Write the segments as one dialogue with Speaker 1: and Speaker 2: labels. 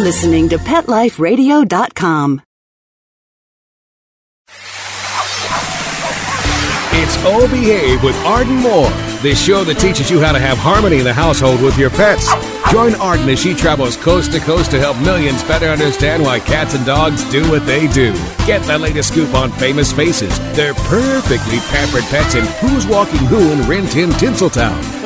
Speaker 1: listening to PetLifeRadio.com.
Speaker 2: It's O Behave with Arden Moore, the show that teaches you how to have harmony in the household with your pets. Join Arden as she travels coast to coast to help millions better understand why cats and dogs do what they do. Get the latest scoop on famous faces, their perfectly pampered pets, and who's walking who in Rin Tin Tinseltown.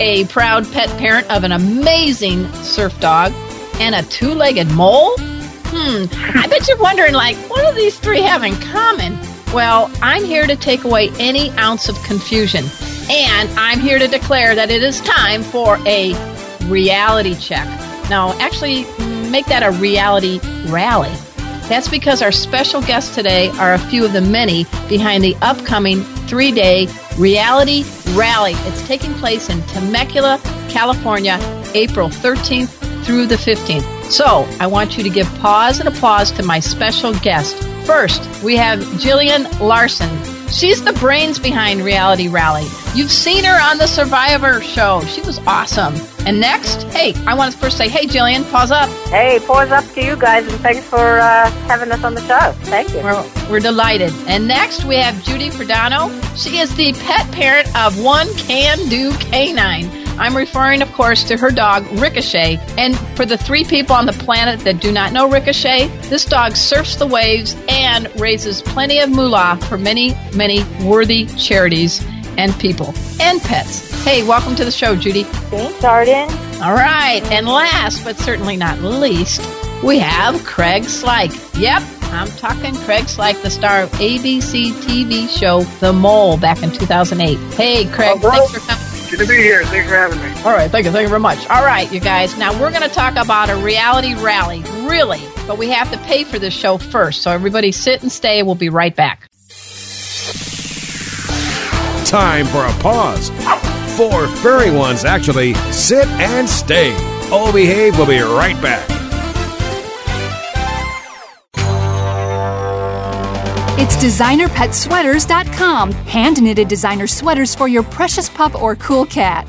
Speaker 3: a proud pet parent of an amazing surf dog, and a two legged mole. Hmm, I bet you're wondering, like, what do these three have in common? Well, I'm here to take away any ounce of confusion. And I'm here to declare that it is time for a reality check. Now, actually, make that a reality rally. That's because our special guests today are a few of the many behind the upcoming three day reality rally. It's taking place in Temecula, California, April 13th through the 15th. So I want you to give pause and applause to my special guest. First, we have Gillian Larson. She's the brains behind Reality Rally. You've seen her on the Survivor show. She was awesome. And next, hey, I want to first say, hey, Gillian, pause up.
Speaker 4: Hey, pause up to you guys, and thanks for uh, having us on the show. Thank you.
Speaker 3: We're, we're delighted. And next, we have Judy Fridono. She is the pet parent of one can do canine. I'm referring, of course, to her dog, Ricochet. And for the three people on the planet that do not know Ricochet, this dog surfs the waves and raises plenty of moolah for many, many worthy charities and people and pets. Hey, welcome to the show, Judy.
Speaker 4: Thanks, Arden.
Speaker 3: All right. And last but certainly not least, we have Craig Slike. Yep, I'm talking Craig Slike, the star of ABC TV show The Mole back in 2008. Hey, Craig, thanks for coming.
Speaker 5: Good to be here. Thanks for having me.
Speaker 3: All right, thank you, thank you very much. All right, you guys. Now we're going to talk about a reality rally, really, but we have to pay for this show first. So everybody, sit and stay. We'll be right back.
Speaker 2: Time for a pause. Four furry ones, actually. Sit and stay. O Behave we'll be right back.
Speaker 6: It's designerpetsweaters.com. Hand knitted designer sweaters for your precious pup or cool cat.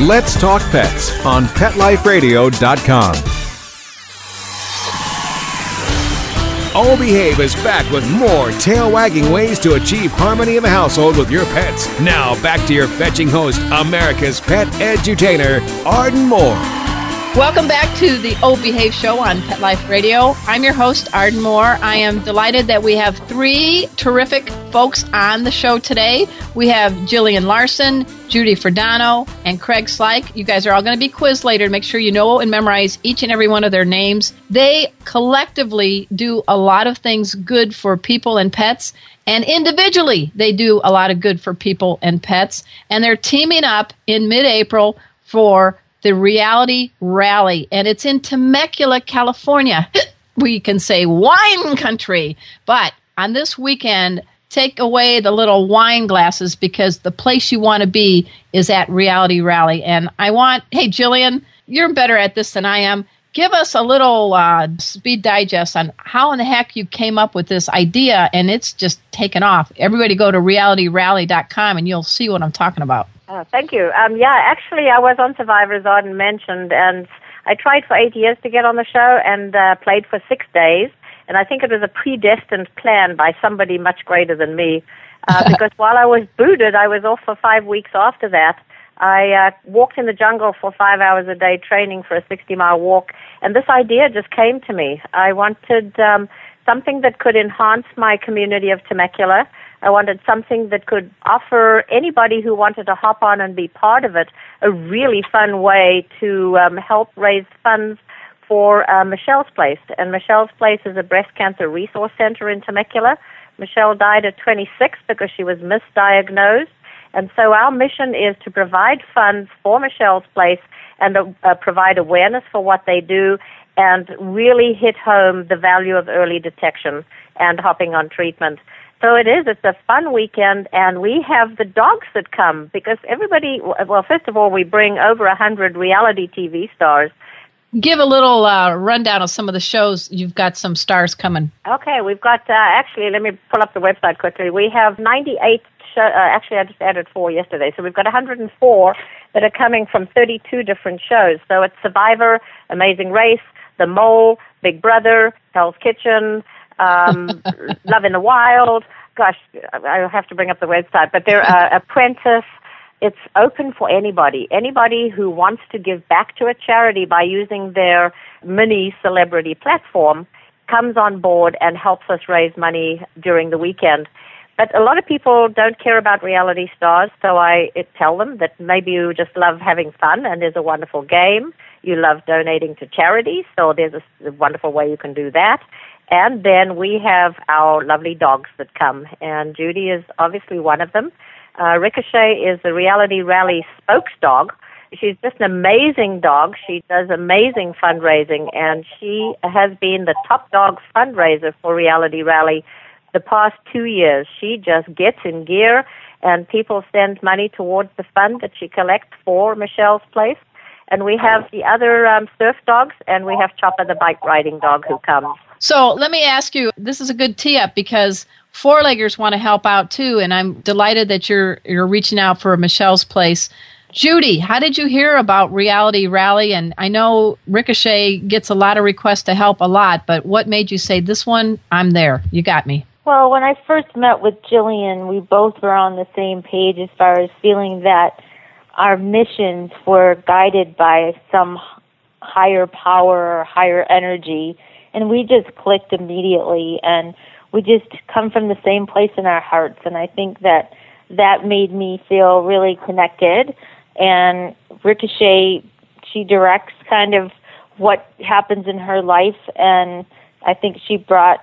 Speaker 2: Let's Talk Pets on PetLifeRadio.com. O Behave is back with more tail wagging ways to achieve harmony in the household with your pets. Now, back to your fetching host, America's pet edutainer, Arden Moore.
Speaker 3: Welcome back to the O Behave Show on Pet Life Radio. I'm your host, Arden Moore. I am delighted that we have three terrific folks on the show today. We have Gillian Larson, Judy Fridono, and Craig Slike. You guys are all going to be quizzed later to make sure you know and memorize each and every one of their names. They collectively do a lot of things good for people and pets. And individually, they do a lot of good for people and pets. And they're teaming up in mid April for the Reality Rally, and it's in Temecula, California. we can say wine country, but on this weekend, take away the little wine glasses because the place you want to be is at Reality Rally. And I want, hey, Gillian, you're better at this than I am. Give us a little uh, speed digest on how in the heck you came up with this idea, and it's just taken off. Everybody go to realityrally.com and you'll see what I'm talking about.
Speaker 4: Oh, thank you. Um, yeah, actually, I was on Survivor, as Arden mentioned, and I tried for eight years to get on the show and uh, played for six days. And I think it was a predestined plan by somebody much greater than me. Uh, because while I was booted, I was off for five weeks after that. I uh, walked in the jungle for five hours a day training for a 60 mile walk, and this idea just came to me. I wanted um, something that could enhance my community of Temecula. I wanted something that could offer anybody who wanted to hop on and be part of it a really fun way to um, help raise funds for uh, Michelle's Place. And Michelle's Place is a breast cancer resource center in Temecula. Michelle died at 26 because she was misdiagnosed. And so our mission is to provide funds for Michelle's Place and uh, provide awareness for what they do and really hit home the value of early detection and hopping on treatment. So it is. It's a fun weekend, and we have the dogs that come because everybody. Well, first of all, we bring over a hundred reality TV stars.
Speaker 3: Give a little uh, rundown of some of the shows. You've got some stars coming.
Speaker 4: Okay, we've got uh, actually. Let me pull up the website quickly. We have ninety-eight. Show, uh, actually, I just added four yesterday, so we've got 104 that are coming from 32 different shows. So it's Survivor, Amazing Race, The Mole, Big Brother, Hell's Kitchen, um, Love in the Wild. Gosh, I have to bring up the website, but they're uh, Apprentice. It's open for anybody. Anybody who wants to give back to a charity by using their mini celebrity platform comes on board and helps us raise money during the weekend. But a lot of people don't care about reality stars, so I tell them that maybe you just love having fun and there's a wonderful game. You love donating to charities, so there's a, wonderful way you can do that. And then we have our lovely dogs that come, and Judy is obviously one of them. Uh, Ricochet is the Reality Rally spokes dog. She's just an amazing dog. She does amazing fundraising, and she has been the top dog fundraiser for Reality Rally the past two years. She just gets in gear, and people send money towards the fund that she collects for Michelle's Place. And we have the other um, surf dogs, and we have Chopper, the bike riding dog, who comes.
Speaker 3: So let me ask you this is a good tee up because four leggers want to help out too, and I'm delighted that you're you're reaching out for Michelle's place. Judy, how did you hear about Reality Rally? And I know Ricochet gets a lot of requests to help a lot, but what made you say this one? I'm there. You got me.
Speaker 5: Well, when I first met with Gillian, we both were on the same page as far as feeling that our missions were guided by some higher power or higher energy and we just clicked immediately and we just come from the same place in our hearts and I think that that made me feel really connected and Ricochet she directs kind of what happens in her life and I think she brought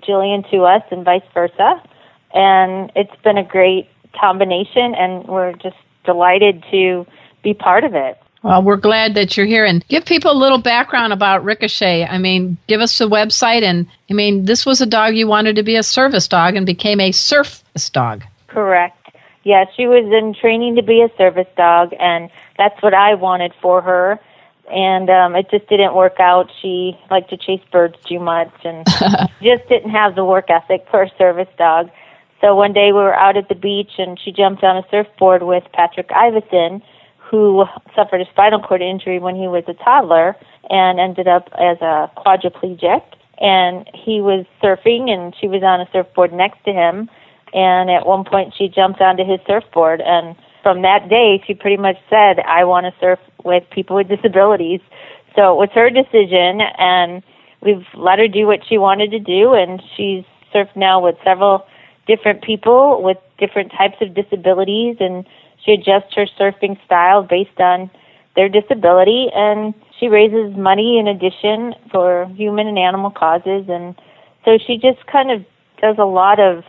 Speaker 5: Gillian to us and vice versa and it's been a great combination and we're just delighted to be part of it.
Speaker 3: Well, we're glad that you're here and give people a little background about Ricochet. I mean, give us the website. And I mean, this was a dog you wanted to be a service dog and became a surface dog.
Speaker 5: Correct. Yeah, she was in training to be a service dog, and that's what I wanted for her. And um, it just didn't work out. She liked to chase birds too much and just didn't have the work ethic for a service dog. So one day we were out at the beach, and she jumped on a surfboard with Patrick Ivison who suffered a spinal cord injury when he was a toddler and ended up as a quadriplegic. And he was surfing, and she was on a surfboard next to him. And at one point, she jumped onto his surfboard. And from that day, she pretty much said, I want to surf with people with disabilities. So it was her decision, and we've let her do what she wanted to do. And she's surfed now with several different people with different types of disabilities. And she adjusts her surfing style based on their disability, and she raises money in addition for human and animal causes. And so she just kind of does a lot of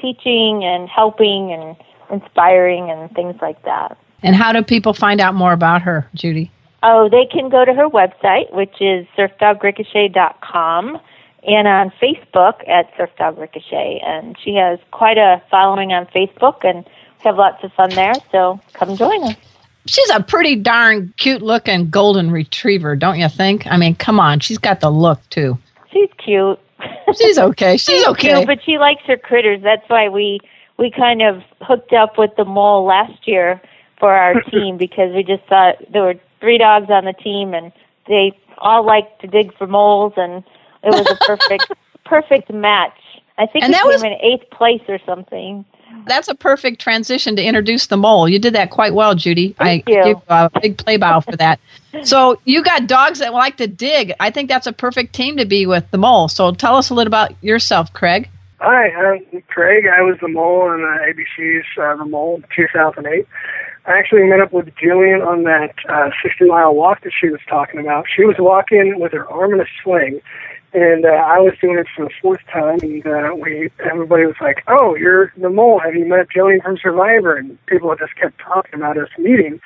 Speaker 5: teaching and helping and inspiring and things like that.
Speaker 3: And how do people find out more about her, Judy?
Speaker 5: Oh, they can go to her website, which is surfdogricochet.com, and on Facebook at surfdogricochet. And she has quite a following on Facebook, and have lots of fun there. So come join us.
Speaker 3: She's a pretty darn cute looking golden retriever, don't you think? I mean, come on, she's got the look too.
Speaker 5: She's cute.
Speaker 3: She's okay. She's,
Speaker 5: she's
Speaker 3: okay.
Speaker 5: Cute, but she likes her critters. That's why we we kind of hooked up with the mole last year for our team because we just thought there were three dogs on the team and they all like to dig for moles and it was a perfect perfect match. I think and we came was, in eighth place or something.
Speaker 3: that's a perfect transition to introduce the mole. You did that quite well, Judy.
Speaker 5: Thank
Speaker 3: I
Speaker 5: you.
Speaker 3: give you a big play bow for that. so you got dogs that like to dig. I think that's a perfect team to be with the mole. So tell us a little about yourself, Craig.
Speaker 7: Hi, I'm Craig. I was the mole in uh, ABC's uh, The Mole in 2008. I actually met up with Gillian on that uh, 60 mile walk that she was talking about. She was walking with her arm in a sling, and uh, I was doing it for the fourth time. And uh, we, everybody was like, "Oh, you're the mole. Have you met Gillian from Survivor?" And people just kept talking about us meeting.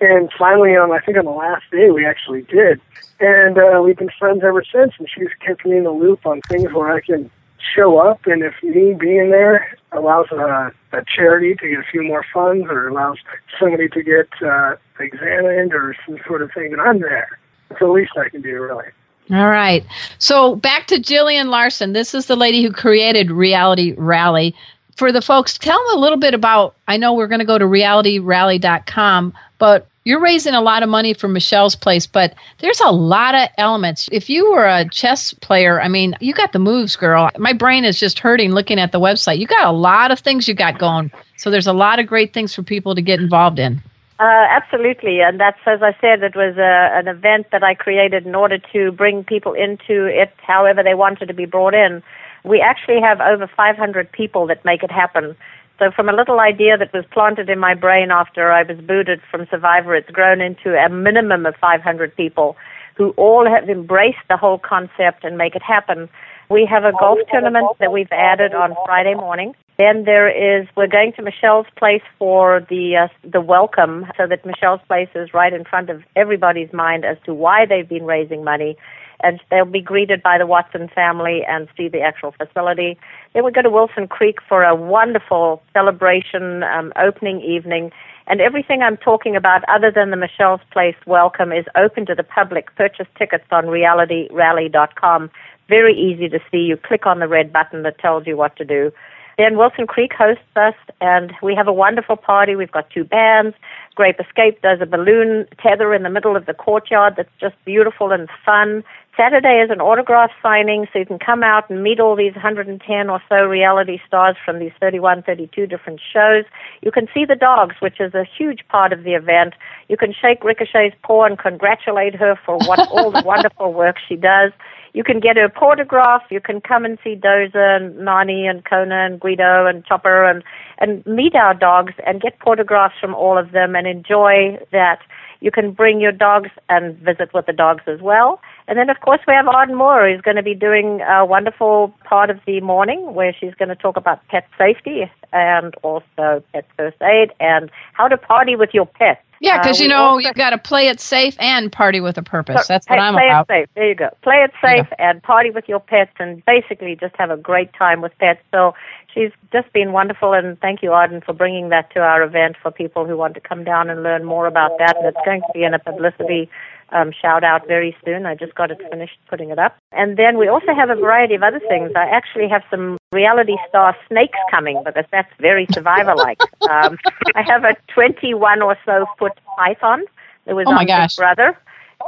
Speaker 7: And finally, on I think on the last day, we actually did, and uh, we've been friends ever since. And she's kept me in the loop on things where I can show up, and if me being there allows a, a charity to get a few more funds, or allows somebody to get uh, examined, or some sort of thing, then I'm there. It's the least I can do, really.
Speaker 3: All right. So back to Gillian Larson. This is the lady who created Reality Rally. For the folks, tell them a little bit about. I know we're going to go to realityrally.com, but you're raising a lot of money for Michelle's place, but there's a lot of elements. If you were a chess player, I mean, you got the moves, girl. My brain is just hurting looking at the website. You got a lot of things you got going. So there's a lot of great things for people to get involved in.
Speaker 4: Uh, absolutely, and that's as I said, it was a, an event that I created in order to bring people into it however they wanted to be brought in. We actually have over 500 people that make it happen. So from a little idea that was planted in my brain after I was booted from Survivor, it's grown into a minimum of 500 people who all have embraced the whole concept and make it happen. We have a golf tournament that we've added on Friday morning. Then there is we're going to Michelle's place for the uh, the welcome, so that Michelle's place is right in front of everybody's mind as to why they've been raising money, and they'll be greeted by the Watson family and see the actual facility. Then we go to Wilson Creek for a wonderful celebration um, opening evening. And everything I'm talking about, other than the Michelle's Place welcome, is open to the public. Purchase tickets on realityrally.com. Very easy to see. You click on the red button that tells you what to do. Then Wilson Creek hosts us, and we have a wonderful party. We've got two bands. Grape Escape does a balloon tether in the middle of the courtyard that's just beautiful and fun. Saturday is an autograph signing, so you can come out and meet all these 110 or so reality stars from these 31, 32 different shows. You can see the dogs, which is a huge part of the event. You can shake Ricochet's paw and congratulate her for what all the wonderful work she does. You can get her photograph. You can come and see Doza and Nani and Kona and Guido and Chopper and, and meet our dogs and get photographs from all of them and enjoy that. You can bring your dogs and visit with the dogs as well. And then, of course, we have Arden Moore, who's going to be doing a wonderful part of the morning where she's going to talk about pet safety and also pet first aid and how to party with your pet.
Speaker 3: Yeah, because
Speaker 4: Uh,
Speaker 3: you know
Speaker 4: also-
Speaker 3: you got to play it safe and party with a purpose.
Speaker 4: So,
Speaker 3: That's what I'm
Speaker 4: play
Speaker 3: about.
Speaker 4: Play it safe. There you go. Play it safe and party with your pets and basically just have a great time with pets. So she's just been wonderful and thank you, Arden, for bringing that to our event for people who want to come down and learn more about that. And it's going to be in a publicity um, shout out very soon. I just got it finished putting it up. And then we also have a variety of other things. I actually have some reality star snakes coming because that's very survivor like. um, I have a 21 or so foot python that was
Speaker 3: Oh my
Speaker 4: on
Speaker 3: gosh.
Speaker 4: Big Brother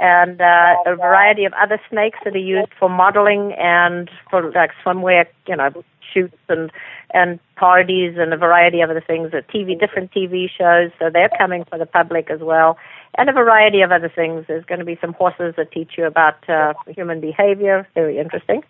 Speaker 4: and uh, a variety of other snakes that are used for modeling and for like swimwear, you know, shoots and and parties and a variety of other things. Uh, TV, different TV shows, so they're coming for the public as well, and a variety of other things. There's going to be some horses that teach you about uh, human behavior, very interesting.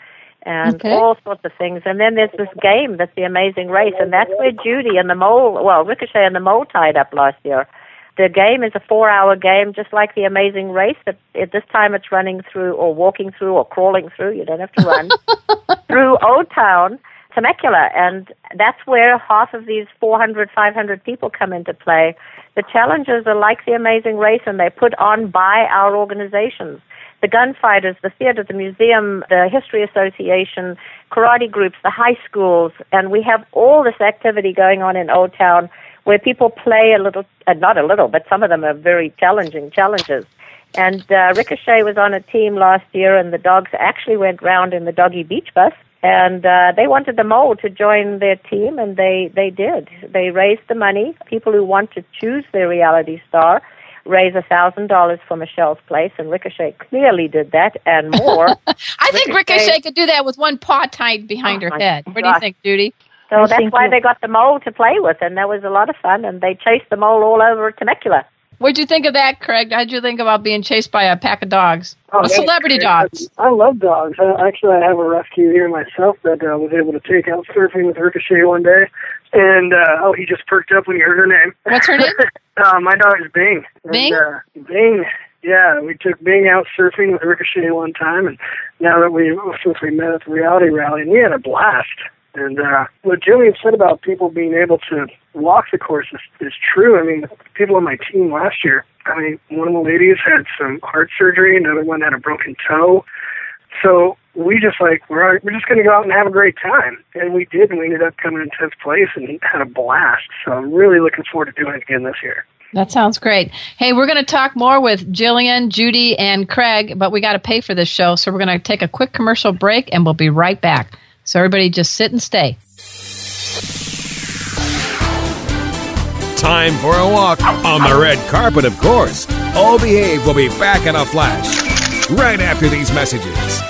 Speaker 4: And
Speaker 3: Okay.
Speaker 4: all sorts of things. And then there's this game that's the Amazing Race, and that's where Judy and the mole, well, Ricochet and the mole tied up last year. The game is a four-hour game, just like the Amazing Race. But at this time, it's running through, or walking through, or crawling through. You don't have to run through Old Town, Temecula, and that's where half of these 400, 500 people come into play. The challenges are like the Amazing Race, and they're put on by our organizations. The gunfighters, the theater, the museum, the history association, karate groups, the high schools, and we have all this activity going on in Old Town where people play a little, uh, not a little, but some of them are very challenging challenges. And uh, Ricochet was on a team last year, and the dogs actually went round in the doggy beach bus. And uh, they wanted the mole to join their team, and they, they did. They raised the money. People who want to choose their reality star raise a thousand dollars for Michelle's place, and Ricochet clearly did that and more.
Speaker 3: I think
Speaker 4: Ricochet-
Speaker 3: Ricochet could do that with one paw tied behind
Speaker 4: Oh
Speaker 3: her
Speaker 4: my
Speaker 3: head. What do you think, Judy?
Speaker 4: So
Speaker 5: I
Speaker 4: that's why
Speaker 5: you-
Speaker 4: they got the mole to play with, and that was a lot of fun. And they chased the mole all over Temecula.
Speaker 3: What'd you think of that, Craig? How'd you think about being chased by a pack of dogs?
Speaker 7: Oh,
Speaker 3: celebrity
Speaker 7: I-
Speaker 3: dogs.
Speaker 7: I love dogs. I, actually, I have a rescue here myself that uh, was able to take out surfing with Ricochet one day. And, uh, oh, he just perked up when he heard her name.
Speaker 3: What's her name?
Speaker 7: uh, my dog is Bing. And,
Speaker 3: Bing?
Speaker 7: uh, Bing. Yeah, we took Bing out surfing with Ricochet one time, and now that we, since we met at the reality rally, and we had a blast. And uh, what Gillian said about people being able to walk the course is, is true. I mean, people on my team last year, I mean, one of the ladies had some heart surgery, another one had a broken toe. So we just like we're we're just going to go out and have a great time, and we did. And we ended up coming in tenth place and had a blast. So I'm really looking forward to doing it again this year.
Speaker 3: That sounds great. Hey, we're going to talk more with Gillian, Judy, and Craig, but we got to pay for this show, so we're going to take a quick commercial break, and we'll be right back. So everybody, just sit and stay.
Speaker 2: Time for a walk on the red carpet, of course. O Behave will be back in a flash right after these messages.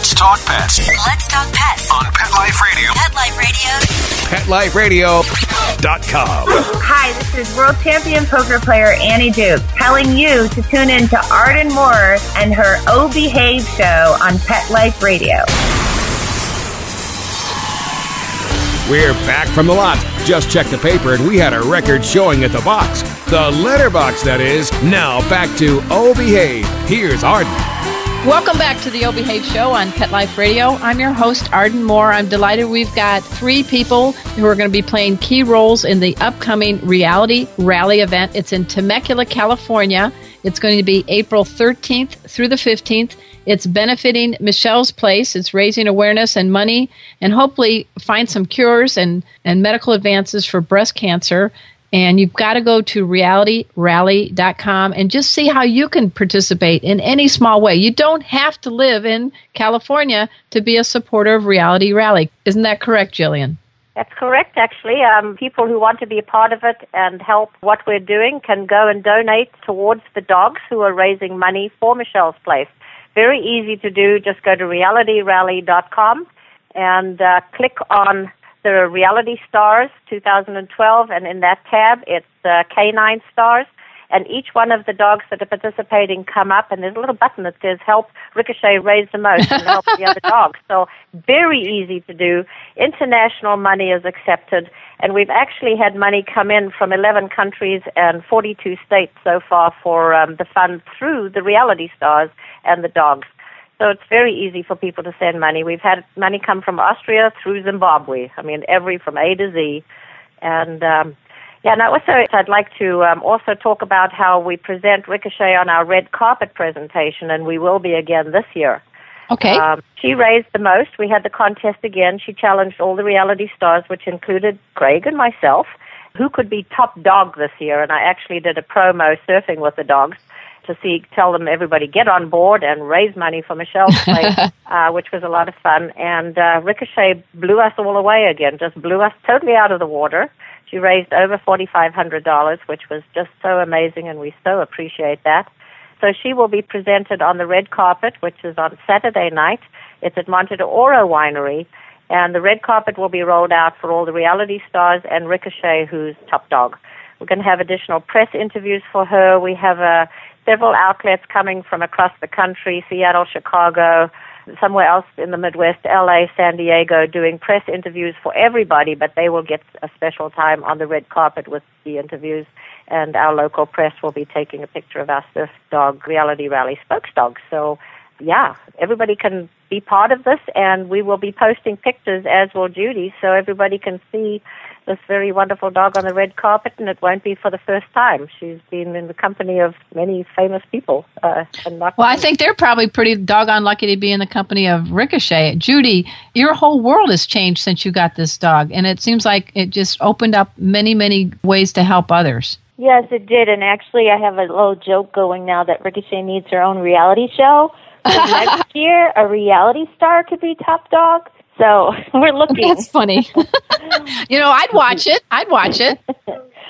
Speaker 8: Let's talk pets
Speaker 9: Let's talk pets.
Speaker 8: on Pet Life Radio.
Speaker 9: Pet Life Radio.
Speaker 2: PetLifeRadio.com.
Speaker 10: Hi, this is world champion poker player Annie Duke telling you to tune in to Arden Moore and her O Behave show on Pet Life Radio.
Speaker 2: We're back from the lot. Just checked the paper and we had a record showing at the box. The letterbox, that is. Now back to Oh Behave. Here's Arden.
Speaker 3: Welcome back to the O Behave Show on Pet Life Radio. I'm your host, Arden Moore. I'm delighted we've got three people who are going to be playing key roles in the upcoming reality rally event. It's in Temecula, California. It's going to be April 13th through the 15th. It's benefiting Michelle's Place. It's raising awareness and money and hopefully find some cures and, and medical advances for breast cancer. And you've got to go to realityrally.com and just see how you can participate in any small way. You don't have to live in California to be a supporter of Reality Rally. Isn't that correct, Gillian?
Speaker 4: That's correct, actually. Um, people who want to be a part of it and help what we're doing can go and donate towards the dogs who are raising money for Michelle's Place. Very easy to do. Just go to realityrally.com and uh, click on the Reality Stars 2012, and in that tab, it's uh, Canine Stars. And each one of the dogs that are participating come up, and there's a little button that says "Help Ricochet raise the most and help the other dogs." So very easy to do. International money is accepted, and we've actually had money come in from 11 countries and 42 states so far for um, the fund through the Reality Stars and the dogs. So it's very easy for people to send money. We've had money come from Austria through Zimbabwe. I mean, every from A to Z. And um, yeah, and also I'd like to um, also talk about how we present Ricochet on our red carpet presentation, and we will be again this year.
Speaker 3: Okay.
Speaker 4: Um, she raised the most. We had the contest again. She challenged all the reality stars, which included Craig and myself, who could be top dog this year. And I actually did a promo surfing with the dogs to see, tell them everybody get on board and raise money for Michelle's place, uh, which was a lot of fun. And uh, Ricochet blew us all away again, just blew us totally out of the water. She raised over $4,500, which was just so amazing, and we so appreciate that. So she will be presented on the red carpet, which is on Saturday night. It's at Monte Oro Winery, and the red carpet will be rolled out for all the reality stars and Ricochet, who's top dog. We're going to have additional press interviews for her. We have uh, several outlets coming from across the country Seattle, Chicago, somewhere else in the Midwest, LA, San Diego, doing press interviews for everybody, but they will get a special time on the red carpet with the interviews. And our local press will be taking a picture of us, Surf Dog Reality Rally spokes dog. So, yeah, everybody can be part of this, and we will be posting pictures, as will Judy, so everybody can see this very wonderful dog on the red carpet, and it won't be for the first time. She's been in the company of many famous people. Uh, and not
Speaker 3: Well, I think they're probably pretty doggone lucky to be in the company of Ricochet. Judy, your whole world has changed since you got this dog, and it seems like it just opened up many, many ways to help others.
Speaker 5: Yes, it did. And actually, I have a little joke going now that Ricochet needs her own reality show. So next year, a reality star could be top dog. So we're looking.
Speaker 3: That's funny. you know, I'd watch it. I'd watch it.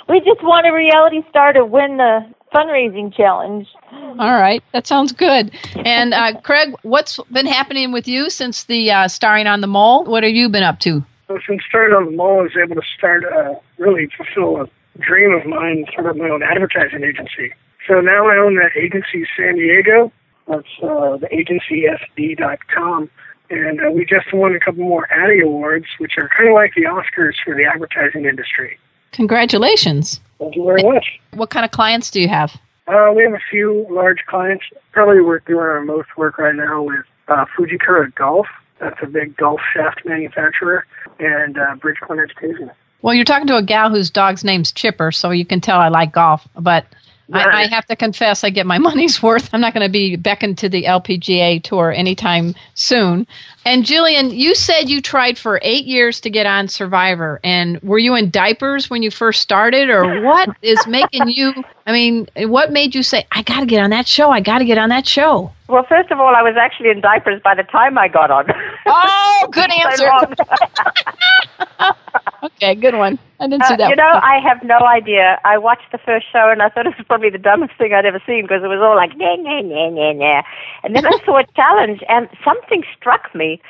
Speaker 5: we just want a reality star to win the fundraising challenge.
Speaker 3: All right, that sounds good. And uh, Craig, what's been happening with you since the uh, starring on the mole? What have you been up to?
Speaker 7: So since starting on the mole, I was able to start uh, really fulfill a dream of mine, start up my own advertising agency. So now I own that agency, San Diego. That's uh, the agencysd.com. And uh, we just won a couple more Addy Awards, which are kind of like the Oscars for the advertising industry.
Speaker 3: Congratulations.
Speaker 7: Thank you very much.
Speaker 3: What kind of clients do you have?
Speaker 7: Uh, we have a few large clients. Probably we're doing our most work right now with uh, Fujikura Golf. That's a big golf shaft manufacturer, and uh, Bridgepoint Education.
Speaker 3: Well, you're talking to a gal whose dog's name's Chipper, so you can tell I like golf. But I, I, have to confess, I get my money's worth. I'm not going to be beckoned to the LPGA tour anytime soon. And Gillian, you said you tried for eight years to get on Survivor. And were you in diapers when you first started, or what is making you? I mean, what made you say, I got to get on that show? I got to get on that show?
Speaker 4: Well, first of all, I was actually in diapers by the time I got on.
Speaker 3: Oh, good answer. okay, good one. I didn't see
Speaker 4: Uh,
Speaker 3: that.
Speaker 4: you know,
Speaker 3: one.
Speaker 4: I have no idea. I watched the first show and I thought it was probably the dumbest thing I'd ever seen because it was all like, nah, nah, nah, nah, nah. And then I saw a challenge and something struck me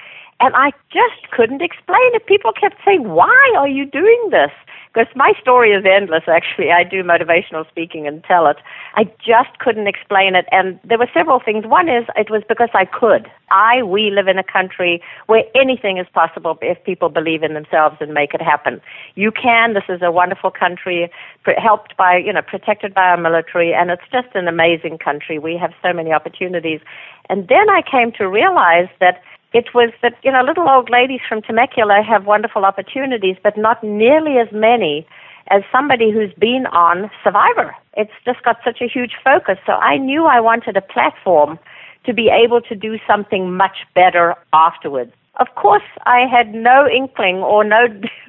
Speaker 4: and I just couldn't explain it. People kept saying, why are you doing this? Because my story is endless, actually. I do motivational speaking and tell it. I just couldn't explain it. And there were several things. One is it was because I could. I, we live in a country where anything is possible if people believe in themselves and make it happen. You can. This is a wonderful country, helped by, you know, protected by our military, and it's just an amazing country. We have so many opportunities. And then I came to realize that it was that you know little old ladies from Temecula have wonderful opportunities, but not nearly as many as somebody who's been on Survivor. It's just got such a huge focus. So I knew I wanted a platform to be able to do something much better afterwards. Of course, I had no inkling or no,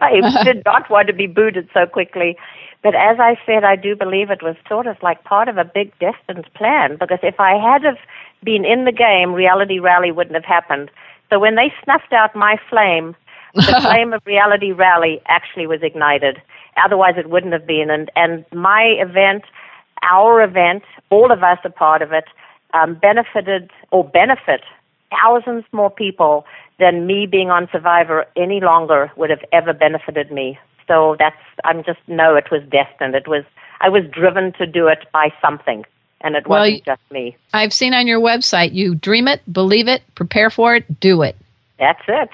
Speaker 4: I did not want to be booted so quickly. But as I said, I do believe it was sort of like part of a big destined plan because if I had have been in the game, Reality Rally wouldn't have happened. So when they snuffed out my flame, the flame of Reality Rally actually was ignited. Otherwise, it wouldn't have been. And and my event, our event, all of us are part of it, um, benefited or benefit thousands more people than me being on Survivor any longer would have ever benefited me. So that's I'm just no, it was destined. It was I was driven to do it by something, and it
Speaker 3: Well,
Speaker 4: wasn't just me.
Speaker 3: I've seen on your website you dream it, believe it, prepare for it, do it.
Speaker 4: That's it.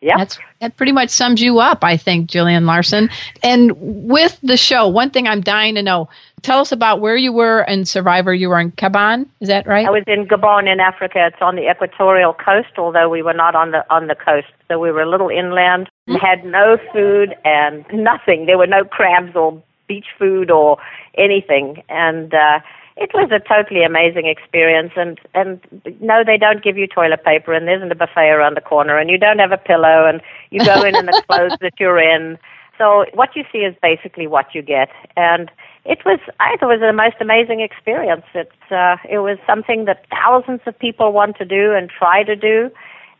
Speaker 4: Yeah.
Speaker 3: That's that pretty much sums you up, I think, Gillian Larson. And with the show, one thing I'm dying to know. Tell us about where you were in Survivor. You were in Gabon, is that right?
Speaker 4: I was in Gabon in Africa. It's on the equatorial coast, although we were not on the on the coast. So we were a little inland. We had no food and nothing. There were no crabs or beach food or anything. And uh it was a totally amazing experience and and no they don't give you toilet paper and there isn't a buffet around the corner and you don't have a pillow and you go in in the clothes that you're in so what you see is basically what you get and it was I thought it was the most amazing experience it's uh it was something that thousands of people want to do and try to do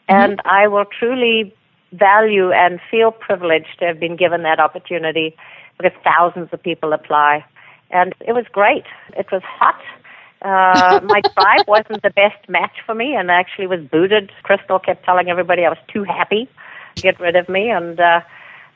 Speaker 4: and I will truly value and feel privileged to have been given that opportunity because thousands of people apply and it was great. It was hot. Uh, my tribe wasn't the best match for me, and I actually was booted. Crystal kept telling everybody I was too happy to get rid of me, and uh,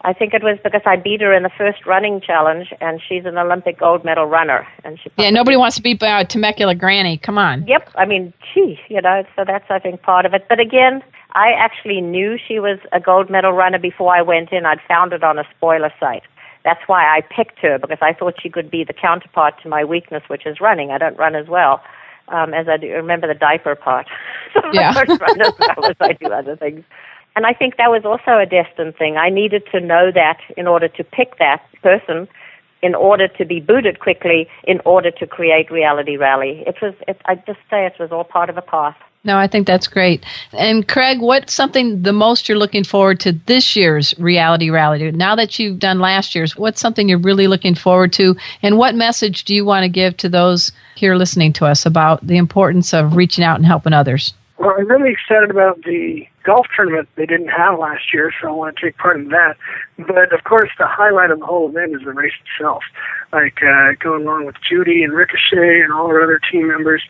Speaker 4: I think it was because I beat her in the first running challenge, and she's an Olympic gold medal runner, and she.
Speaker 3: yeah, nobody wants to be uh, Temecula Granny. Come on.
Speaker 4: Yep, I mean, gee, you know, so that's I think part of it. But again, I actually knew she was a gold medal runner before I went in. I'd found it on a spoiler site. That's why I picked her because I thought she could be the counterpart to my weakness, which is running. I don't run as well um, as I do. Remember the diaper part. so
Speaker 3: Yeah.
Speaker 4: I don't run as well as I do other things. And I think that was also a destined thing. I needed to know that in order to pick that person, in order to be booted quickly, in order to create Reality Rally. It was. It, I just say it was all part of a path.
Speaker 3: No, I think that's great. And Craig, what's something the most you're looking forward to this year's reality rally? Now that you've done last year's, what's something you're really looking forward to? And what message do you want to give to those here listening to us about the importance of reaching out and helping others?
Speaker 7: Well, I'm really excited about the golf tournament they didn't have last year, so I want to take part in that. But of course, the highlight of the whole event is the race itself. Like uh, going along with Judy and Ricochet and all our other team members.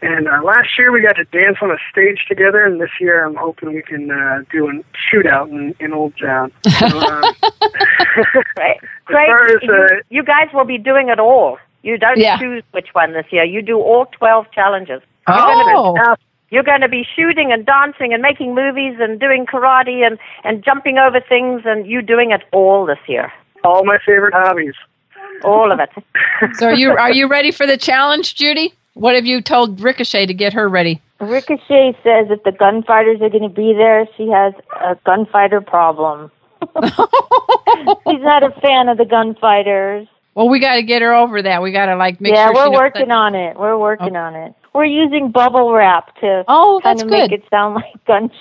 Speaker 7: And uh, last year we got to dance on a stage together, and this year I'm hoping we can uh, do a shootout in, in Old Town. So, uh,
Speaker 4: Great. Great.
Speaker 7: as,
Speaker 4: you,
Speaker 7: uh,
Speaker 4: you guys will be doing it all. You don't
Speaker 3: Yeah.
Speaker 4: choose which one this year. You do all 12 challenges.
Speaker 3: Oh.
Speaker 4: You're going to be shooting and dancing and making movies and doing karate and, and jumping over things, and you doing it all this year.
Speaker 7: all my favorite hobbies.
Speaker 4: All of it.
Speaker 3: So are you are you ready for the challenge, Judy? What have you told Ricochet to get her ready?
Speaker 5: Ricochet says if the gunfighters are going to be there, she has a gunfighter problem. She's not a fan of the gunfighters.
Speaker 3: Well, we got to get her over that. We got to like make
Speaker 5: yeah,
Speaker 3: sure.
Speaker 5: Yeah, we're
Speaker 3: she knows
Speaker 5: working
Speaker 3: that-
Speaker 5: on it. We're working oh. on it. We're using bubble wrap to
Speaker 3: Oh,
Speaker 5: kind
Speaker 3: that's
Speaker 5: of make it sound like gunshots.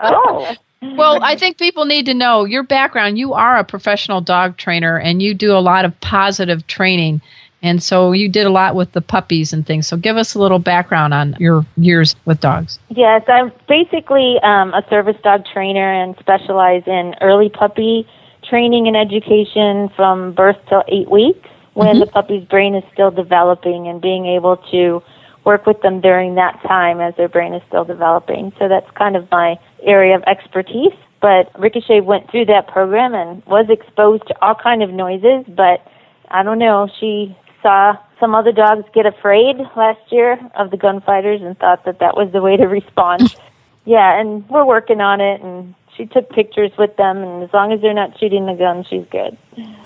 Speaker 4: Oh.
Speaker 3: Well, I think people need to know your background. You are a professional dog trainer, and you do a lot of positive training. And so you did a lot with the puppies and things. So give us a little background on your years with dogs.
Speaker 5: Yes, I'm basically um, a service dog trainer and specialize in early puppy training and education from birth till eight weeks when the puppy's brain is still developing and being able to work with them during that time as their brain is still developing. So that's kind of my area of expertise. But Ricochet went through that program and was exposed to all kind of noises, but I don't know, she saw some other dogs get afraid last year of the gunfighters and thought that that was the way to respond. Yeah, and we're working on it and she took pictures with them and as long as they're not shooting the gun, she's good.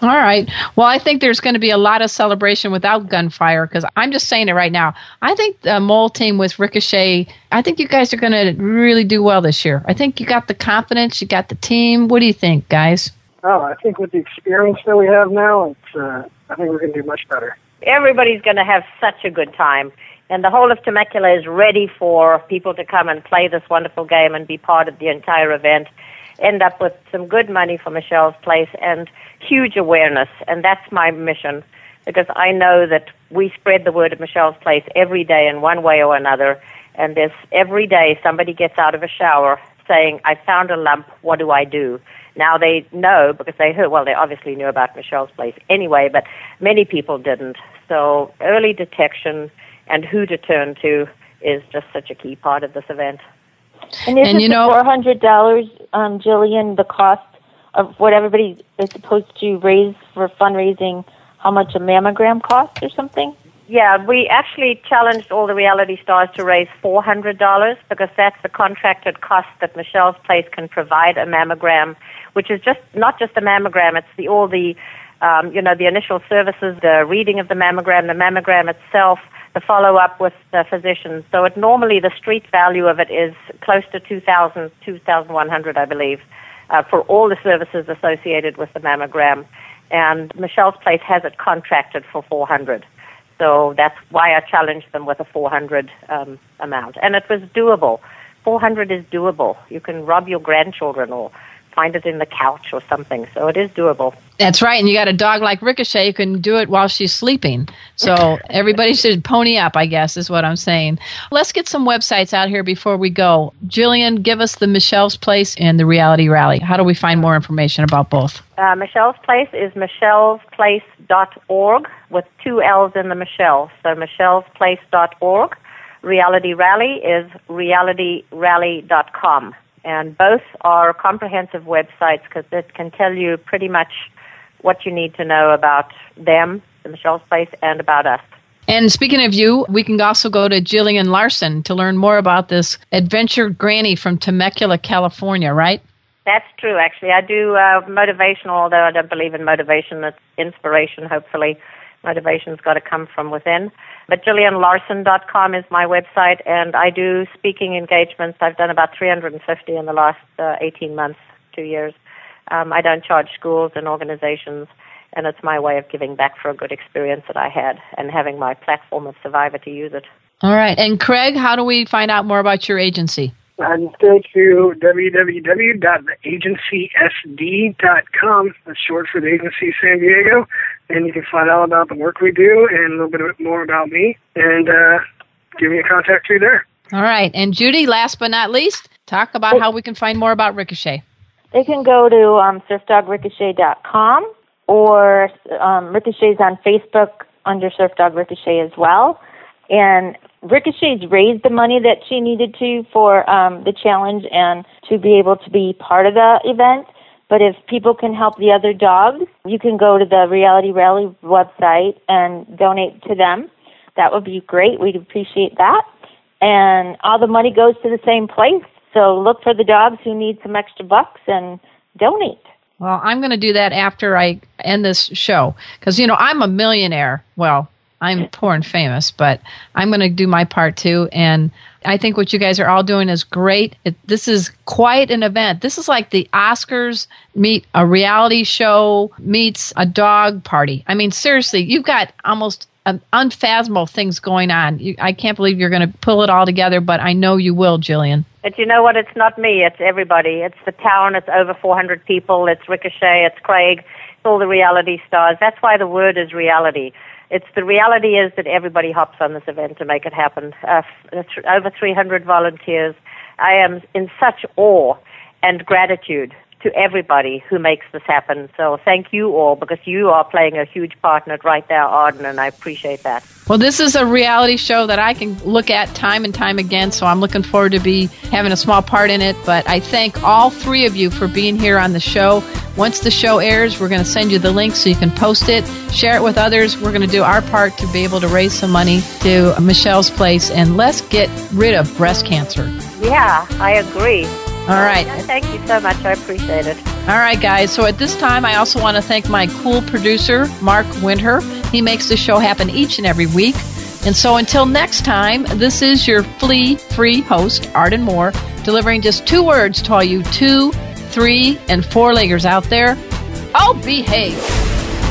Speaker 3: All right. Well, I think there's going to be a lot of celebration without gunfire because I'm just saying it right now. I think the mole team with Ricochet, I think you guys are going to really do well this year. I think you got the confidence, you got the team. What do you think, guys?
Speaker 7: Oh, I think with the experience that we have now, it's, uh, I think we're going to do much better.
Speaker 4: Everybody's going to have such a good time. And the whole of Temecula is ready for people to come and play this wonderful game and be part of the entire event. End up with some good money for Michelle's Place and huge awareness. And that's my mission because I know that we spread the word of Michelle's Place every day in one way or another. And there's every day somebody gets out of a shower saying, I found a lump, what do I do? Now they know because they heard, well, they obviously knew about Michelle's Place anyway, but many people didn't. So early detection and who to turn to is just such a key part of this event.
Speaker 5: And isn't
Speaker 3: And you know-
Speaker 5: four hundred dollars, um, Gillian, the cost of what everybody is supposed to raise for fundraising? How much a mammogram costs or something?
Speaker 4: Yeah, we actually challenged all the reality stars to raise $400 because that's the contracted cost that Michelle's Place can provide a mammogram, which is just not just a mammogram, it's the all the um, you know, the initial services, the reading of the mammogram, the mammogram itself, the follow up with the physicians. So it normally the street value of it is close to 2000 2100 I believe, uh, for all the services associated with the mammogram. And Michelle's Place has it contracted for 400 so that's why I challenged them with a 400 um, amount. And it was doable. 400 is doable. You can rob your grandchildren or find it in the couch or something. So it is doable.
Speaker 3: That's right. And you got a dog like Ricochet, you can do it while she's sleeping. So everybody should pony up, I guess, is what I'm saying. Let's get some websites out here before we go. Gillian, give us the Michelle's Place and the Reality Rally. How do we find more information about both?
Speaker 4: Uh, Michelle's Place is michellesplace.org with two L's in the Michelle. So michellesplace.org. Reality Rally is realityrally.com. And both are comprehensive websites because it can tell you pretty much what you need to know about them, the Michelle's Place, and about us.
Speaker 3: And speaking of you, we can also go to Gillian Larson to learn more about this adventure granny from Temecula, California, right?
Speaker 4: That's true, actually. I do uh, motivational, although I don't believe in motivation. It's inspiration, hopefully. Motivation's got to come from within. But GillianLarson.com is my website, and I do speaking engagements. I've done about 350 in the last uh, 18 months, two years. Um, I don't charge schools and organizations, and it's my way of giving back for a good experience that I had and having my platform of Survivor to use it.
Speaker 3: All right. And Craig, how do we find out more about your agency?
Speaker 7: And go to www.theagencysd.com. That's short for the Agency San Diego. And you can find out about the work we do and a little bit more about me. And uh, give me a contact through there.
Speaker 3: All right. And Judy, last but not least, talk about how we can find more about Ricochet.
Speaker 5: They can go to um, surfdogricochet.com or um, Ricochet's on Facebook under Surf Dog Ricochet as well. And Ricochet's raised the money that she needed to for um, the challenge and to be able to be part of the event. But if people can help the other dogs, you can go to the Reality Rally website and donate to them. That would be great. We'd appreciate that. And all the money goes to the same place. So look for the dogs who need some extra bucks and donate.
Speaker 3: Well, I'm going to do that after I end this show because, you know, I'm a millionaire. Well, I'm poor and famous, but I'm going to do my part too. And I think what you guys are all doing is great. It, this is quite an event. This is like the Oscars meet a reality show meets a dog party. I mean, seriously, you've got almost unfathomable things going on. You, I can't believe you're going to pull it all together, but I know you will, Gillian.
Speaker 4: But you know what? It's not me. It's everybody. It's the town. It's over 400 people. It's Ricochet. It's Craig. It's all the reality stars. That's why the word is reality. It's the reality is that everybody hops on this event to make it happen. Uh, over 300 volunteers. I am in such awe and gratitude to everybody who makes this happen. So thank you all because you are playing a huge part in it right there, Arden, and I appreciate that.
Speaker 3: Well, this is a reality show that I can look at time and time again, so I'm looking forward to be having a small part in it. But I thank all three of you for being here on the show. Once the show airs, we're going to send you the link so you can post it, share it with others. We're going to do our part to be able to raise some money to Michelle's place, and let's get rid of breast cancer.
Speaker 4: Yeah, I agree.
Speaker 3: All right.
Speaker 4: thank you so much. I appreciate it.
Speaker 3: All right, guys. So at this time, I also want to thank my cool producer, Mark Winter. He makes the show happen each and every week. And so until next time, this is your flea free host, Arden Moore, delivering just two words to all you two, three, and four leggers out there. Oh, behave